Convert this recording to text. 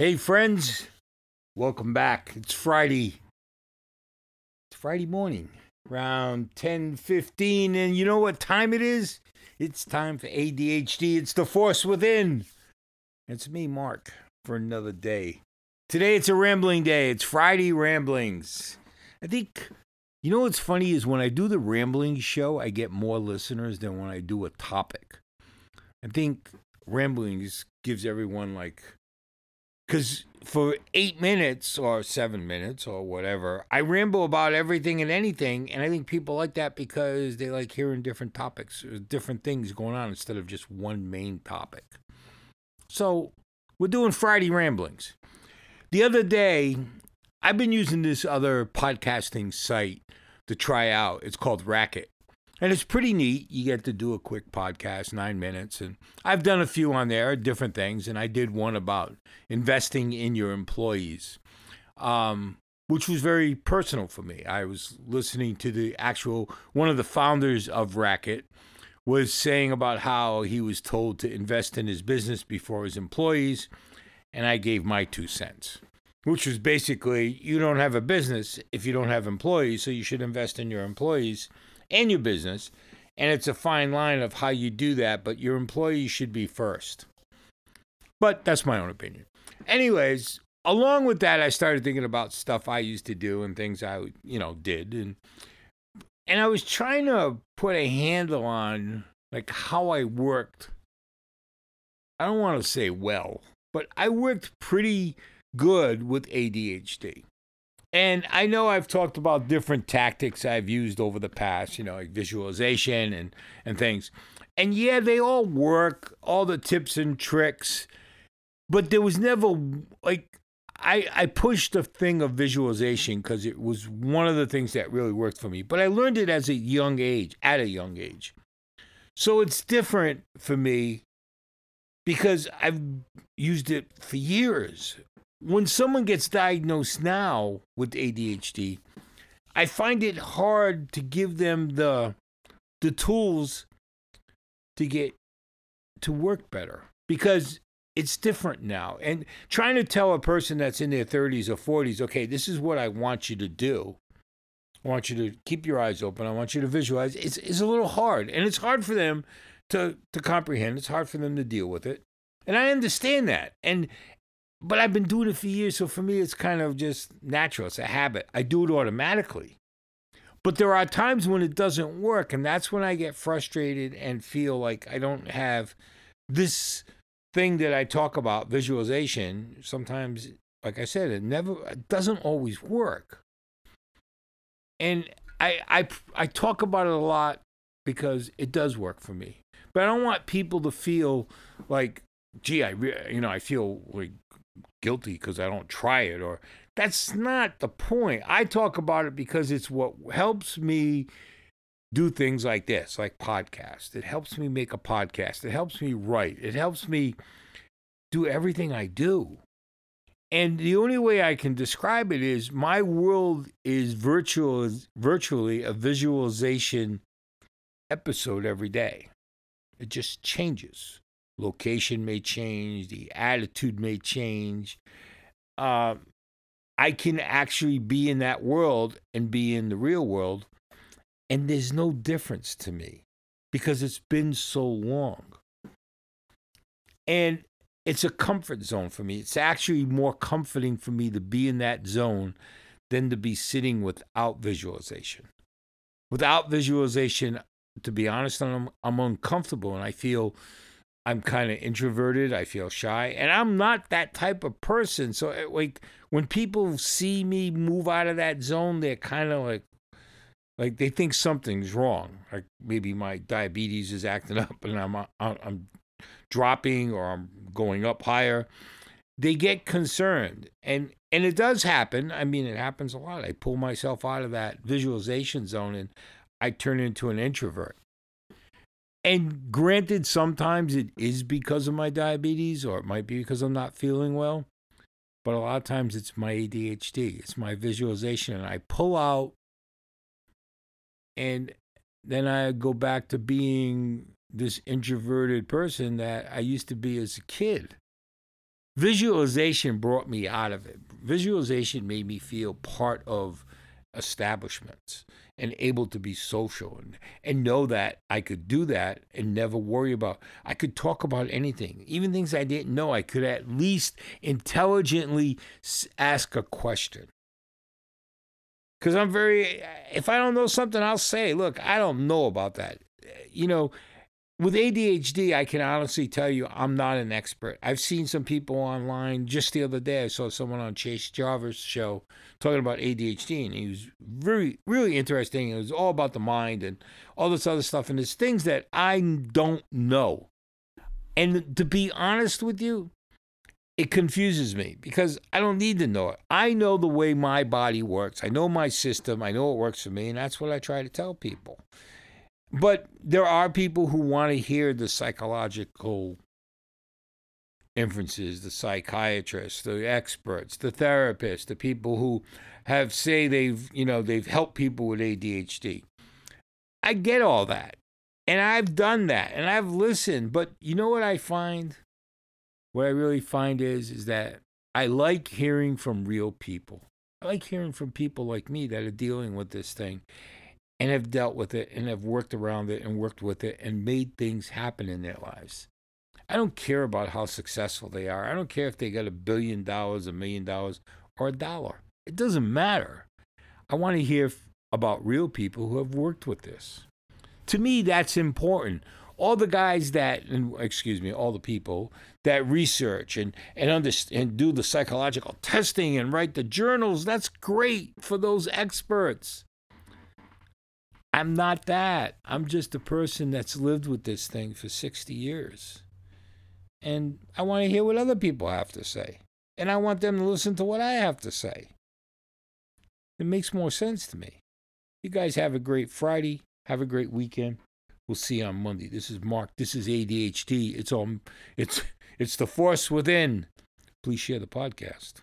Hey, friends, welcome back. It's Friday. It's Friday morning, around 10 15. And you know what time it is? It's time for ADHD. It's the force within. It's me, Mark, for another day. Today it's a rambling day. It's Friday ramblings. I think, you know what's funny is when I do the rambling show, I get more listeners than when I do a topic. I think ramblings gives everyone like because for eight minutes or seven minutes or whatever, I ramble about everything and anything, and I think people like that because they like hearing different topics, uh, different things going on instead of just one main topic. So we're doing Friday ramblings. The other day, I've been using this other podcasting site to try out. It's called Racket. And it's pretty neat. You get to do a quick podcast, nine minutes. And I've done a few on there, different things. And I did one about investing in your employees, um, which was very personal for me. I was listening to the actual, one of the founders of Racket was saying about how he was told to invest in his business before his employees. And I gave my two cents, which was basically you don't have a business if you don't have employees. So you should invest in your employees and your business. And it's a fine line of how you do that, but your employees should be first. But that's my own opinion. Anyways, along with that, I started thinking about stuff I used to do and things I, you know, did. And and I was trying to put a handle on like how I worked. I don't want to say well, but I worked pretty good with ADHD. And I know I've talked about different tactics I've used over the past, you know, like visualization and, and things. And yeah, they all work, all the tips and tricks, but there was never like I, I pushed the thing of visualization because it was one of the things that really worked for me. But I learned it as a young age, at a young age. So it's different for me because I've used it for years when someone gets diagnosed now with ADHD, I find it hard to give them the the tools to get to work better because it's different now. And trying to tell a person that's in their 30s or 40s, okay, this is what I want you to do. I want you to keep your eyes open. I want you to visualize. It's, it's a little hard. And it's hard for them to, to comprehend. It's hard for them to deal with it. And I understand that. And but I've been doing it for years, so for me, it's kind of just natural. It's a habit. I do it automatically. But there are times when it doesn't work, and that's when I get frustrated and feel like I don't have this thing that I talk about, visualization. Sometimes, like I said, it never, it doesn't always work. And I, I, I talk about it a lot because it does work for me. But I don't want people to feel like, gee, I, you know, I feel like guilty because I don't try it or that's not the point. I talk about it because it's what helps me do things like this, like podcast. It helps me make a podcast. It helps me write. It helps me do everything I do. And the only way I can describe it is my world is virtual virtually a visualization episode every day. It just changes location may change, the attitude may change. Uh, I can actually be in that world and be in the real world, and there's no difference to me because it's been so long. And it's a comfort zone for me. It's actually more comforting for me to be in that zone than to be sitting without visualization. Without visualization, to be honest, I'm, I'm uncomfortable and I feel I'm kind of introverted. I feel shy, and I'm not that type of person. So, eh, like, when people see me move out of that zone, they're kind of like, like they think something's wrong. Like maybe my diabetes is acting up, and I'm uh, I'm dropping or I'm going up higher. They get concerned, and and it does happen. I mean, it happens a lot. I pull myself out of that visualization zone, and I turn into an introvert. And granted, sometimes it is because of my diabetes or it might be because I'm not feeling well. But a lot of times it's my ADHD, it's my visualization. And I pull out and then I go back to being this introverted person that I used to be as a kid. Visualization brought me out of it. Visualization made me feel part of establishments and able to be social and, and know that I could do that and never worry about I could talk about anything. Even things I didn't know I could at least intelligently ask a question. Because I'm very if I don't know something I'll say look I don't know about that. You know with ADHD, I can honestly tell you I'm not an expert. I've seen some people online. Just the other day, I saw someone on Chase Jarvis' show talking about ADHD, and he was very, really interesting. It was all about the mind and all this other stuff. And there's things that I don't know. And to be honest with you, it confuses me because I don't need to know it. I know the way my body works. I know my system. I know it works for me, and that's what I try to tell people. But there are people who want to hear the psychological inferences, the psychiatrists, the experts, the therapists, the people who have say they've, you know, they've helped people with ADHD. I get all that. And I've done that and I've listened, but you know what I find? What I really find is is that I like hearing from real people. I like hearing from people like me that are dealing with this thing and have dealt with it and have worked around it and worked with it and made things happen in their lives. I don't care about how successful they are. I don't care if they got a billion dollars, a million dollars, or a dollar. It doesn't matter. I want to hear about real people who have worked with this. To me, that's important. All the guys that, excuse me, all the people that research and and and do the psychological testing and write the journals, that's great for those experts. I'm not that. I'm just a person that's lived with this thing for 60 years. And I want to hear what other people have to say. And I want them to listen to what I have to say. It makes more sense to me. You guys have a great Friday. Have a great weekend. We'll see you on Monday. This is Mark. This is ADHD. It's on it's it's the force within. Please share the podcast.